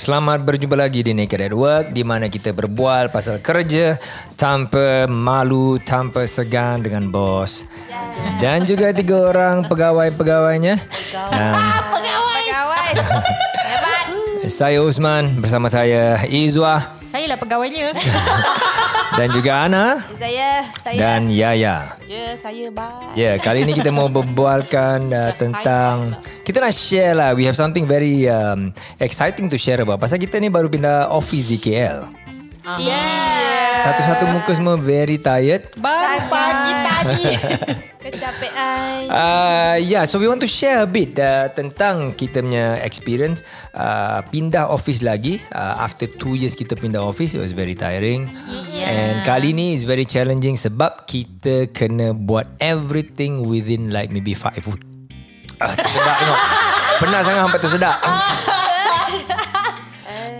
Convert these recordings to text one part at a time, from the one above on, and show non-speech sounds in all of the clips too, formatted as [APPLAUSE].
selamat berjumpa lagi di Naked at Work di mana kita berbual pasal kerja tanpa malu, tanpa segan dengan bos. Dan juga tiga orang pegawai-pegawainya. Dan Pegawai. Hebat. saya Usman bersama saya Izwa Saya lah pegawainya. [LAUGHS] dan juga Ana saya, saya. dan Yaya. Ya, saya bye. Ya, yeah, kali ini kita mau berbualkan uh, tentang kita nak share lah. We have something very um, exciting to share about. Pasal kita ni baru pindah office di KL. Yeah. Satu-satu muka semua very tired. Baru pagi tadi. [LAUGHS] Kecapean. Uh, yeah, so we want to share a bit uh, tentang kita punya experience uh, pindah office lagi. Uh, after two years kita pindah office, it was very tiring. Yeah. And kali ni is very challenging sebab kita kena buat everything within like maybe five weeks. Ah, tersedak tengok. Penat sangat sampai tersedak. [LAUGHS]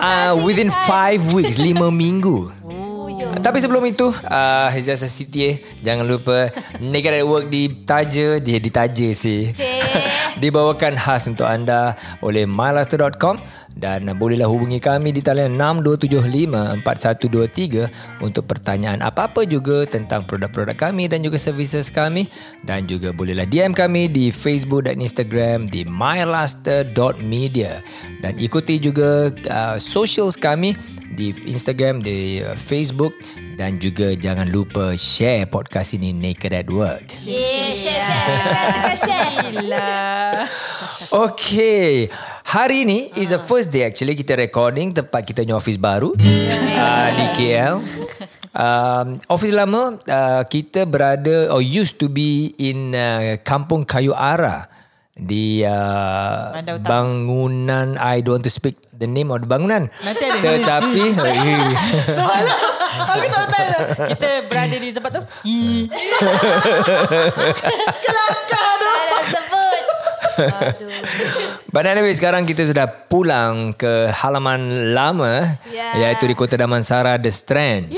Uh, within five weeks, lima [LAUGHS] minggu. Uh, Tapi sebelum itu uh, It's just a CTA Jangan lupa Naked at Work ditaja Dia ditaja sih [LAUGHS] Dibawakan khas untuk anda Oleh myluster.com Dan bolehlah hubungi kami Di talian 6275-4123 Untuk pertanyaan apa-apa juga Tentang produk-produk kami Dan juga services kami Dan juga bolehlah DM kami Di Facebook dan Instagram Di myluster.media Dan ikuti juga uh, Socials kami di Instagram, di uh, Facebook dan juga jangan lupa share podcast ini Naked at Work. Yeah, share, share. Tekan share. Okay, hari ini is the first day actually kita recording tempat kita punya office baru uh, di KL. Um, office lama uh, kita berada or used to be in uh, Kampung Kayu Ara di uh, bangunan I don't want to speak the name of the bangunan Nanti ada. tetapi [LAUGHS] [LAUGHS] Soalan. Aku tak tahu. Kita berada di tempat tu. [LAUGHS] Kelakar [LAUGHS] But anyway sekarang kita sudah pulang ke halaman lama Yeah. iaitu di Kota Damansara The Strand.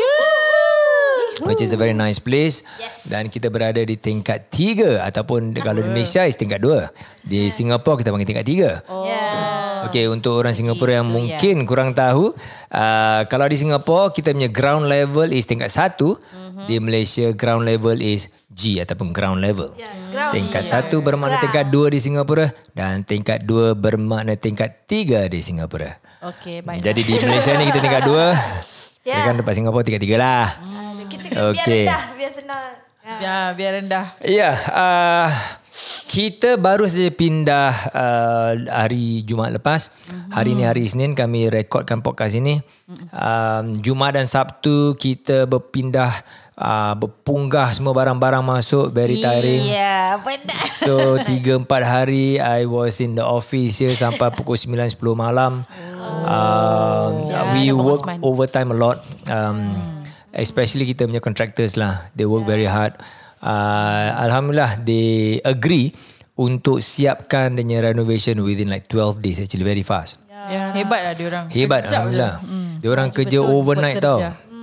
Which is a very nice place Yes. Dan kita berada di tingkat tiga Ataupun kalau di Malaysia is tingkat dua Di Singapura kita panggil tingkat tiga Oh. Yeah. Okay, untuk orang Singapura yang mungkin kurang tahu, uh, kalau di Singapura kita punya ground level is tingkat satu, Mhm. di Malaysia ground level is G ataupun ground level. Ya, ground. Tingkat satu bermakna tingkat dua di Singapura dan tingkat dua bermakna tingkat tiga di Singapura. Okey, baik. Jadi di Malaysia ni kita tingkat dua, [LAUGHS] Ya. yeah. kan tempat Singapura tingkat tiga lah. Kita kena Okey. biar rendah. Biar senang. Ya, biar rendah. Ya, uh, kita baru saja pindah uh, hari Jumaat lepas. Hari ni hari Isnin kami rekodkan podcast ini. Um, Jumaat dan Sabtu kita berpindah uh, berpunggah semua barang-barang masuk very tiring. Ya, benar. So 3 4 hari I was in the office here sampai pukul 9 10 malam. Um, we nampak work Osman. overtime a lot. Um, especially kita punya contractors lah. They work very hard. Uh, Alhamdulillah they agree untuk siapkan dia punya renovation within like 12 days actually very fast. Ya. Hebat lah diorang. Hebat Kejap Alhamdulillah. je. Hmm. Dia orang kerja betul overnight tau.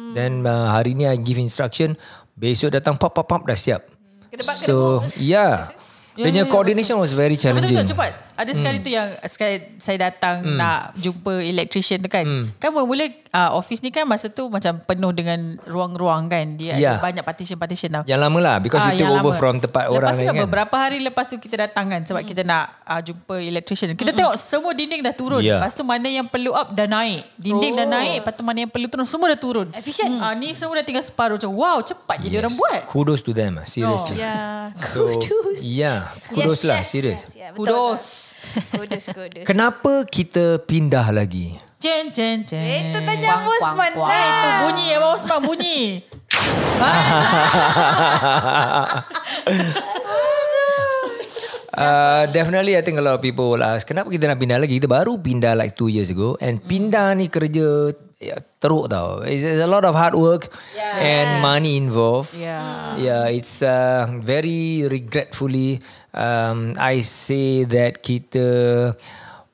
Bekerja. Then uh, hari ni I give instruction, besok datang pop pop pop dah siap. Kedebak, So, yeah. [LAUGHS] Dia punya coordination was very Betul challenging. betul cepat. Ada sekali tu yang sekali saya datang nak jumpa electrician tu kan. Kan mula-mula uh, office ni kan masa tu macam penuh dengan ruang-ruang kan. Dia Ya. ada banyak partition-partition tau. Yang lama lah because Ah, we took over lama. from tempat lepas orang tu ni kan kan. beberapa hari lepas tu kita datang kan sebab kita nak uh, jumpa electrician. Kita tengok semua dinding dah turun. Ya. Lepas tu mana yang perlu up dah naik. Dinding dah naik, lepas tu mana yang perlu turun semua dah turun. Efficient. Ah ni semua dah tinggal separuh macam wow cepat je dia orang buat. Kudos to them, ah, seriously. Ya. So, yeah, [LAUGHS] kudos lah, serious. Kudos. Kudos, kudos. Kenapa kita pindah lagi? Cen cen cen. Itu tanya Abang Osman Nah, lah. itu bunyi Abang Osman bunyi. [LAUGHS] [LAUGHS] [LAUGHS] Uh, definitely I think a lot of people will ask Kenapa kita nak pindah lagi Kita baru pindah like two years ago And pindah ni kerja ya, Teruk tau It's, it's a lot of hard work Yeah. And money involved Ya. Yeah, it's uh, very regretfully um, I say that kita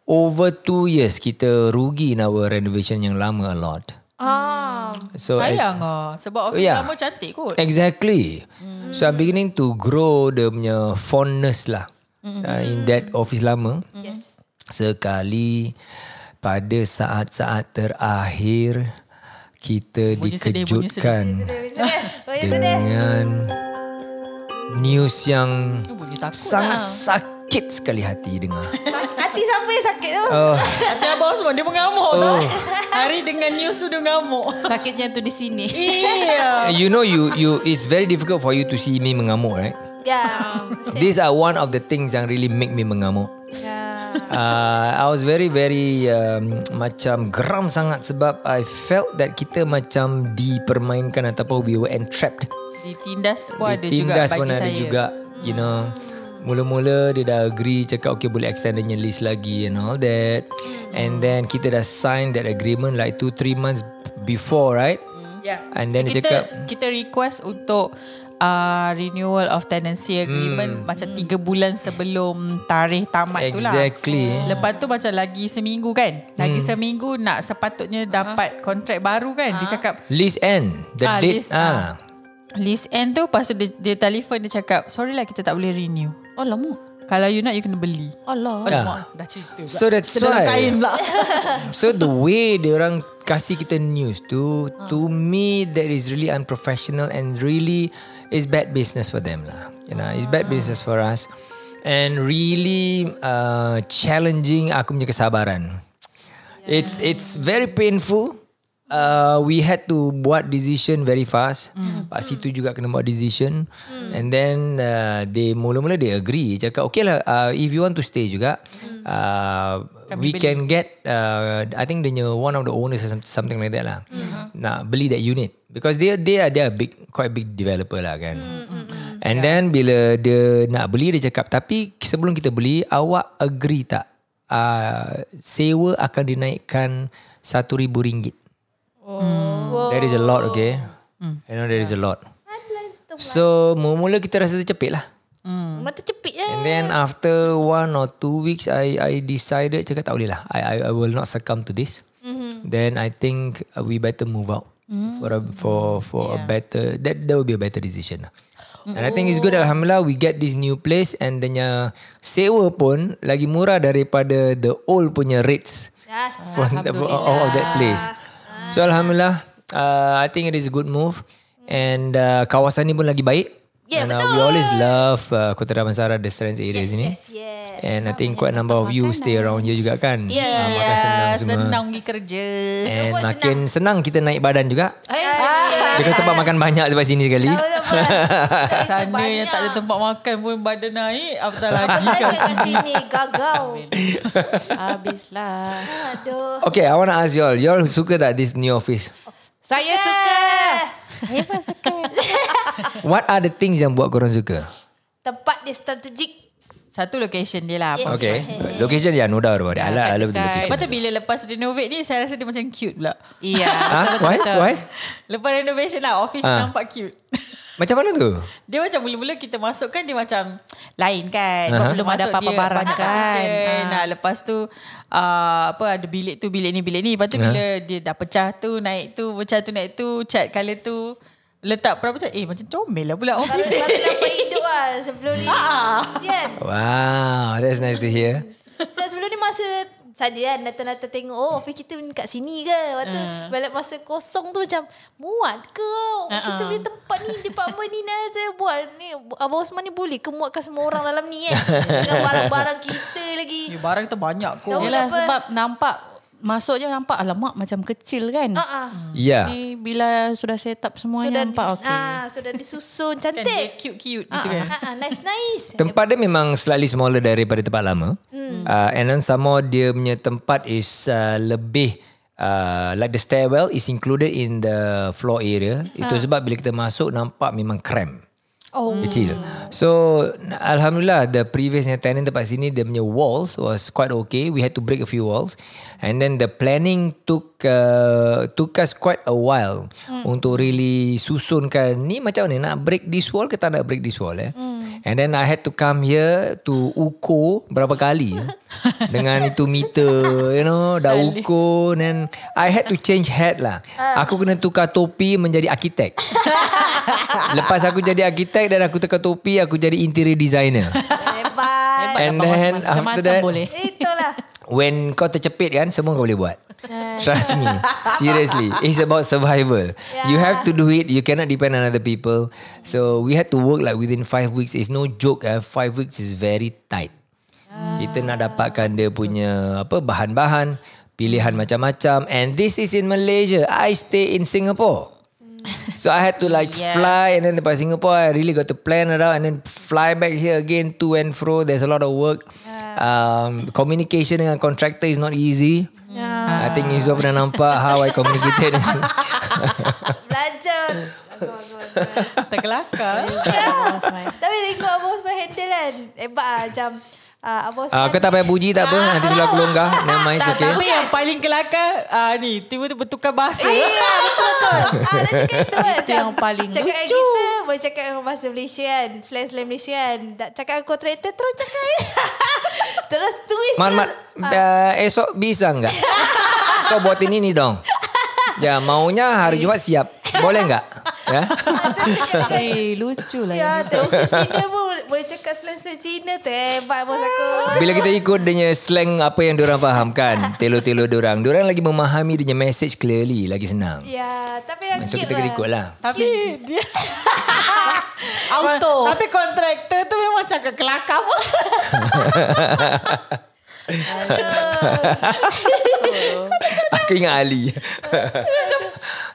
over two years kita rugi in our renovation yang lama a lot. Ah, So sayang ah sebab office Yeah. lama cantik kot. Exactly. So I'm beginning to grow the punya fondness lah uh, in that office lama. Yes. sekali pada saat-saat terakhir kita Bunyi sedih, bunyi dikejutkan Oh, ya, dengan news yang Bunyi takut sangat lah. sakit sekali hati dengar. [LAUGHS] Hati siapa yang sakit tu? Oh, Hati abang semua dia mengamuk oh. Hari dengan news tu dia mengamuk Sakitnya tu di sini. Iya you know you you it's very difficult for you to see me mengamuk, right? Ya. [LAUGHS] These are one of the things yang really make me mengamuk. Ya. Uh, I was very very um, macam geram sangat sebab I felt that kita macam dipermainkan ataupun we were entrapped. Ditindas pun ada juga Ditindas bagi pun ada saya juga, you know. Mula-mula dia dah agree cakap okay boleh extend the list lagi and all that. And then kita dah sign that agreement like 2 3 months before, right? Ya. And then dia kita, cakap kita request untuk uh, renewal of tenancy agreement hmm. macam tiga bulan sebelum tarikh tamat tu lah. Exactly. Lepas tu macam lagi seminggu kan. Lagi Hmm. seminggu nak sepatutnya dapat kontrak baru kan. Dia cakap list end, the Ah, date ah. list end tu lepas tu dia, dia telefon dia cakap sorry lah kita tak boleh renew. Oh lama. Kalau you nak you kena beli. Allah. Ya. Alamak, dah cerita pula. So that's Dalam why. kain pula. [LAUGHS] So the way dia orang kasih kita news tu Ah. to me that is really unprofessional and really is bad business for them lah. You know, it's bad business for us and really uh, challenging aku punya kesabaran. It's it's very painful. Uh, we had to buat decision very fast. Hmm. Pak Situ juga kena buat decision. And then uh, they mula-mula they agree. Cakap okay lah uh, if you want to stay juga uh, we can get uh, I think the one of the owners or some- something like that lah. Nak beli that unit because they they are they are big quite big developer lah kan. And then bila dia nak beli dia cakap tapi sebelum kita beli awak agree tak uh, sewa akan dinaikkan RM1,000. Oh. That is a lot okay. You know that is a lot. So mula-mula kita rasa tercepit lah. Mata cepit je. And then after one or two weeks, I I decided cakap tak boleh lah. I I, I will not succumb to this. Mm-hmm. Then I think uh, we better move out mm-hmm. for a for for yeah. a better that that will be a better decision lah. And I think it's good Alhamdulillah we get this new place and then uh, sewa pun lagi murah daripada the old punya rates for the, for, of that place. So Alhamdulillah uh, I think it is a good move and uh, kawasan ni pun lagi baik. Ya, and uh, we always love uh, Kota Damansara the Strands area Yes, sini. yes, yes. And I think quite a number of you stay around here juga kan. Ya, Ah, makan senang semua. Senang pergi kerja. And makin senang. kita naik badan juga. Eh, Because tempat makan banyak tempat sini sekali. Kat sana yang tak ada tempat makan pun badan naik. Apatah lagi Apa kat sini gagau. habislah. Aduh. Okay, I want to ask y'all. Y'all suka tak this new office? Saya suka. Saya pun suka. What are the things yang buat korang suka? Tempat dia strategik. Satu location dia lah. Yes. Okay. Location yeah, no doubt about it. I like, I love the dekat- location. Lepas tu bila lepas renovate ni Saya rasa dia macam cute pula Iya. [LAUGHS] Huh? Why? Why? Lepas renovation lah Office Ah. nampak cute [LAUGHS] Macam mana tu? Dia macam mula-mula kita masuk kan Dia macam Lain kan Aha. Belum ada apa-apa dia barang kan. partition. Ah. Nah, Lepas tu uh, Apa ada bilik tu Bilik ni bilik ni Lepas tu Ah. bila dia dah pecah tu Naik tu Pecah tu naik tu Cat colour tu Letak berapa macam Eh macam comel lah pula Baru, office baru dapat hidup lah sebelum ni. Kan? Wow, that's nice to hear. So, sebelum ni masa saja kan datang-datang tengok oh office kita kat sini ke. Lepas tu Ah. balik masa kosong tu macam muat ke uh kita punya tempat ni department ni nak saya buat ni Abang Osman ni boleh ke muatkan semua orang dalam ni kan. [LAUGHS] Dengan barang-barang kita lagi. Eh, Barang tu banyak kot Yelah apa? sebab nampak masuk je nampak alamak macam kecil kan. Ah ah. Yeah. Bila sudah set up semuanya nampak okey. Ah, sudah disusun Kan cantik. cute-cute Ah, gitu kan ah, ah, nice nice. Tempat dia memang slightly smaller daripada tempat lama. Hmm. Uh, and then some more dia punya tempat is uh, lebih uh, like the stairwell is included in the floor area. Itu sebab bila kita masuk nampak memang cramp. Oh. Kecil. So alhamdulillah the previous tenant tempat sini dia punya walls was quite okay. We had to break a few walls. And then the planning took uh, took us quite a while mm. untuk really susunkan ni macam mana nak break this wall ke tak nak break this wall eh. Mm. And then I had to come here to ukur berapa kali eh, [LAUGHS] dengan itu meter you know dah ukur then I had to change hat lah. Aku kena tukar topi menjadi arkitek. [LAUGHS] Lepas aku jadi arkitek dan aku tukar topi aku jadi interior designer. Hebat. Hebat And then after that boleh. Itulah. when kau tercepit kan semua kau boleh buat. Trust me. Seriously. It's about survival. You have to do it. You cannot depend on other people. So we had to work like within five weeks. It's no joke. Eh. Five weeks is very tight. Kita nak dapatkan dia punya apa bahan-bahan, pilihan macam-macam. And this is in Malaysia. I stay in Singapore. So I had to like fly and then by Singapore I really got to plan it out and then fly back here again to and fro. There's a lot of work. Um, communication dengan contractor is not easy. I think Izzul pernah nampak how I communicated. [LAUGHS] Belajar. Terkelakar. Ya. Tapi tengok Abang Osman handle kan. Hebat lah. Macam uh, Abang Osman. uh, kau tak payah puji tak apa. Nanti sebelah aku longgah. Mind, it's okay. Tapi yang paling kelakar uh, ni tiba-tiba bertukar bahasa. Ya, betul betul. Ah, dia cakap itu kan. Itu yang paling cakap lucu. kita boleh cakap dengan bahasa Malaysia kan. Slang-slang Malaysia kan. Tak cakap dengan kontraktor terus cakap [LAUGHS] terus twist Mat, mat, terus. uh, esok bisa enggak? Kau buatin ini dong. Ya, maunya hari Jumaat siap. Boleh enggak? Ya. Eh, lucu lah. Ya, terus Cina pun boleh- cakap slang-slang Cina tu. Hebat bos aku. Bila kita ikut dia slang apa yang diorang faham kan. [LAUGHS] Telo-telo diorang. Diorang lagi memahami dia message clearly. Lagi senang. Ya, tapi yang So kita kena ikut lah. Tapi dia [LAUGHS] Auto. Tapi kontraktor tu memang cakap kelakar pun. [LAUGHS] Aku ingat Ali.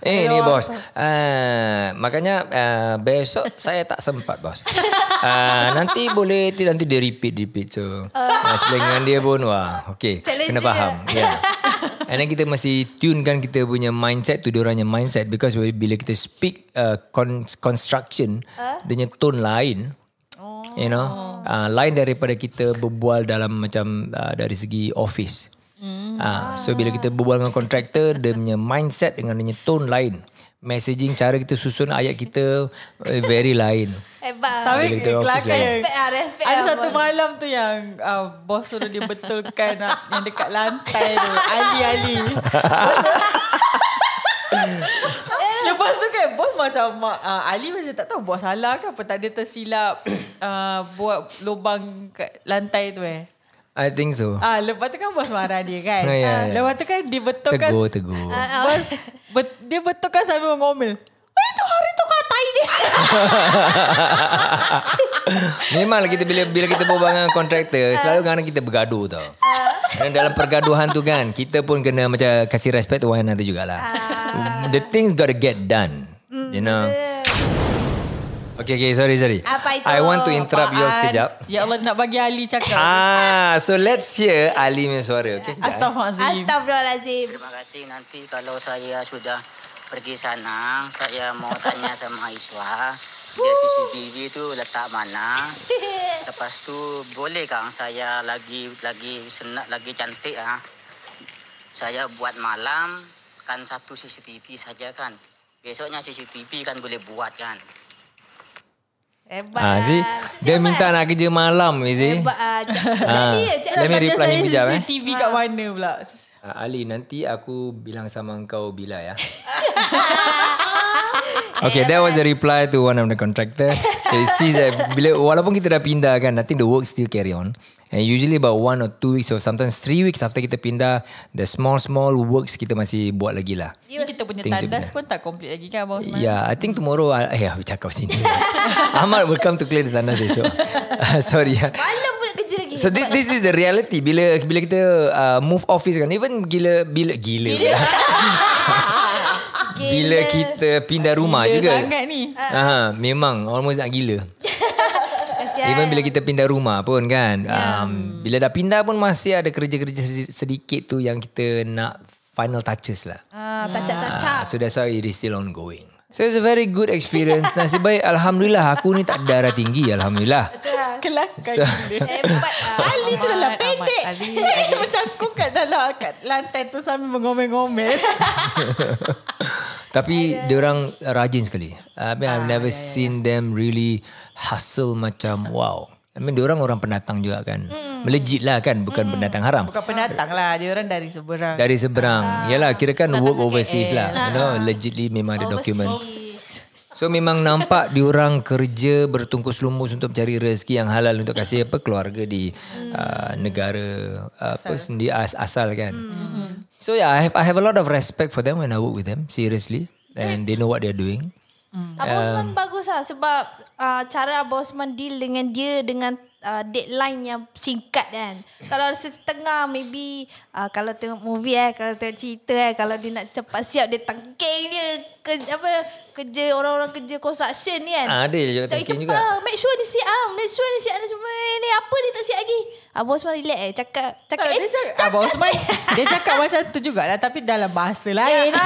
Eh ni bos. Uh, makanya uh, besok saya tak sempat bos. Uh, nanti boleh ti- nanti dia repeat repeat so. Uh, explain dengan dia pun wah okey kena faham. Ya. Yeah. And then kita mesti tune kan kita punya mindset tu diorangnya mindset because bila kita speak uh, con- construction uh? dia punya tone lain. You know, uh, lain daripada kita berbual dalam macam uh, dari segi office. Ah, so bila kita berbual dengan kontraktor, dia punya mindset dengan dia punya tone lain. Messaging cara kita susun ayat kita eh, very lain. Hebat. Tapi kita kelakar Respect lah, respect Ada lah, satu bos. malam tu yang uh, bos suruh dia betulkan uh, yang dekat lantai tu. Ali-ali. [LAUGHS] Lepas tu kan bos macam uh, Ali macam tak tahu buat salah ke apa. Tak ada tersilap uh, buat lubang kat lantai tu eh. I think so. Ah, lepas tu kan bos marah dia kan. Oh, ya, Ah, ya. Lepas tu kan dia betulkan. Tegur, tegur. Bos, bet, dia betulkan sambil mengomel. "Eh, Itu hari tu kau tai dia. [LAUGHS] Memanglah kita bila bila kita berbual dengan kontraktor, selalu kadang kita bergaduh tau. Dan dalam pergaduhan tu kan, kita pun kena macam kasih respect to one another jugalah. The things got to get done. You know. Okay, okay, sorry, sorry. Apa itu? I want to interrupt you all Apaan? sekejap. Ya Allah nak bagi Ali cakap. Ah, so let's hear Ali punya suara. Okay, kejap. Astaghfirullahaladzim. Astagfirullahalazim. Terima kasih nanti kalau saya sudah pergi sana, saya mau tanya sama Aiswa. Dia CCTV tu letak mana? [LAUGHS] Lepas tu boleh kang saya lagi lagi senang lagi cantik ah. Saya buat malam kan satu CCTV saja kan. Besoknya CCTV kan boleh buat kan. Hebat. Ah, see? Dia minta nak kerja malam, you see? Hebat. ah. J- Ah, Jadi, cik let me Tanya reply saya him kejap, eh. CCTV kat mana pula? Ah, Ali, nanti aku bilang sama kau bila ya. [LAUGHS] Okay, that was the reply to one of the contractor. [LAUGHS] So it sees that bila walaupun kita dah pindah kan, I think the work still carry on. And usually about one or two weeks or sometimes three weeks after kita pindah, the small small works kita masih buat lagi lah. Ni kita punya Things tandas pun tak complete lagi kan Abang Osman? Yeah, I think tomorrow, I, eh, aku cakap sini. [LAUGHS] Ahmad will come to clear the tandas esok. [LAUGHS] Sorry. ya. Malam pun nak kerja lagi. So this, this is the reality bila bila kita uh, move office kan even gila bila gila, gila. [LAUGHS] bila kita pindah rumah Gila juga sangat ni. Aha, memang almost nak gila. Even bila kita pindah rumah pun kan um, Bila dah pindah pun masih ada kerja-kerja sedi- sedikit tu Yang kita nak final touches lah Ah, tacap-tacap. Ah, So that's why it is still ongoing So it's a very good experience Nasib baik Alhamdulillah Aku ni tak darah tinggi Alhamdulillah Kelakar So- gila. [LAUGHS] Hebat lah. Ali tu dalam Ahmad, pendek. Ali, [LAUGHS] Dia Mencangkung kat dalam kat lantai tu sambil mengomel-ngomel. [LAUGHS] Tapi dia orang rajin sekali. I mean I've never seen them really hustle macam wow. I mean dia orang orang pendatang juga kan. Melejit lah kan bukan pendatang haram. Bukan pendatang lah. Dia orang dari seberang. Dari seberang. Yalah kira kan work overseas lah. You know legitly memang ada dokumen. Overseas. So memang nampak diorang kerja bertungkus lumus untuk mencari rezeki yang halal untuk kasih apa keluarga di uh, negara uh, apa sendi as, asal kan. So yeah, I have I have a lot of respect for them when I work with them seriously and they know what they're doing. Abang Osman bagus lah sebab uh, cara Abang Osman deal dengan dia dengan uh, deadline yang singkat kan. Kalau setengah maybe uh, kalau tengok movie eh, kalau tengok cerita eh, kalau dia nak cepat siap dia tangking dia ke, apa kerja orang-orang kerja construction ni kan. Ah, ada je Cakap, tangking cepat, juga. Make sure ni siap ah, make sure ni siap ni semua ni apa ni tak siap lagi. Abang Osman relax eh cakap cakap Tak, eh, dia cakap, Abang Osman, dia cakap macam tu jugalah tapi dalam bahasa lain. [LAUGHS]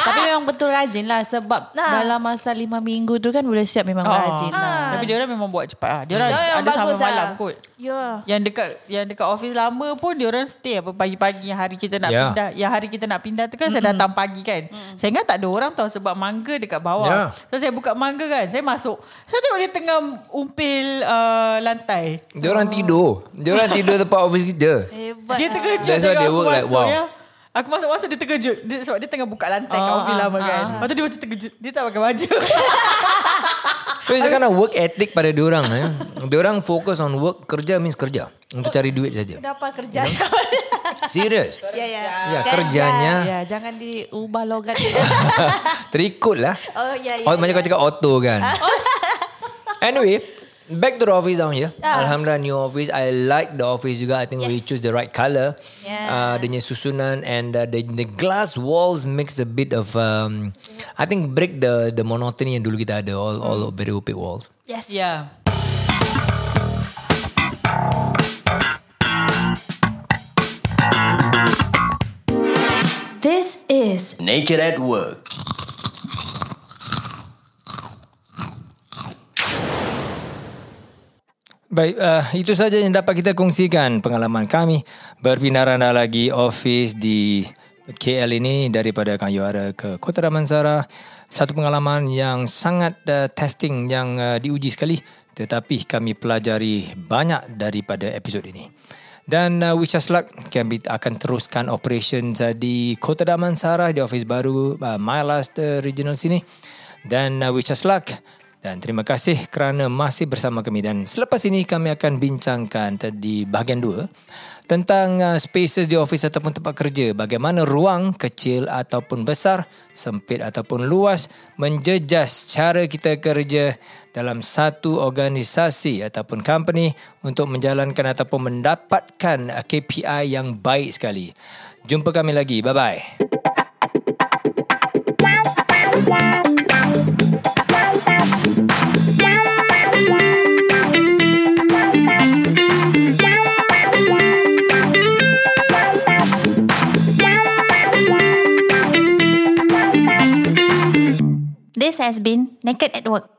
Tapi memang betul rajin lah sebab Nah. dalam masa lima minggu tu kan boleh siap memang Oh. rajin lah. Tapi dia orang memang buat cepat lah. Dia orang yang ada sampai bagus lah. malam kot. Ya. Yang dekat yang dekat office lama pun dia orang stay apa pagi-pagi yang hari kita nak Ya. pindah. Yang hari kita nak pindah tu kan saya datang pagi kan. Saya ingat tak ada orang tahu sebab mangga dekat bawah. Ya. So saya buka mangga kan. Saya masuk. Saya tengok dia tengah umpil uh, lantai. Diorang tidur. Diorang tidur tempat office kita. Hebat. Dia terkejut That's why they aku work like, masuk wow. ya. Aku masuk-masuk dia terkejut dia, Sebab dia tengah buka lantai kat Oh, office ah, lama ah, kan Lepas tu dia macam terkejut Dia tak pakai baju [LAUGHS] So it's a kind of work ethic pada diorang. Eh. Diorang fokus on work. Kerja means kerja. Untuk cari duit saja. Dapat kerja. [LAUGHS] Serius. ya ya. Ya, kerjanya Ya, jangan diubah logat. [LAUGHS] [LAUGHS] terikut lah. Oh ya ya. Oh, macam kau cakap auto kan. anyway, back to the office down here. Ah. Alhamdulillah new office. I like the office juga. I think we Yes. choose the right colour. Yeah. Uh, dia punya susunan and uh, the, the glass walls makes a bit of um, I think break the the monotony yang dulu kita ada all all very opaque walls. Yes. Yeah. This is Naked at Work. Baik, uh, itu saja yang dapat kita kongsikan pengalaman kami berpindah randah lagi office di KL ini daripada Kanyuara ke Kota Damansara. Satu pengalaman yang sangat uh, testing yang uh, diuji sekali tetapi kami pelajari banyak daripada episod ini. Dan uh, wish us luck kami akan teruskan operations uh, di Kota Damansara di office baru uh, My Last uh, Regional sini. Dan uh, wish us luck dan terima kasih kerana masih bersama kami dan selepas ini kami akan bincangkan di bahagian dua tentang uh, spaces di office ataupun tempat kerja bagaimana ruang kecil ataupun besar sempit ataupun luas menjejas cara kita kerja dalam satu organisasi ataupun company untuk menjalankan ataupun mendapatkan uh, KPI yang baik sekali. Jumpa kami lagi. Bye has been Naked at Work.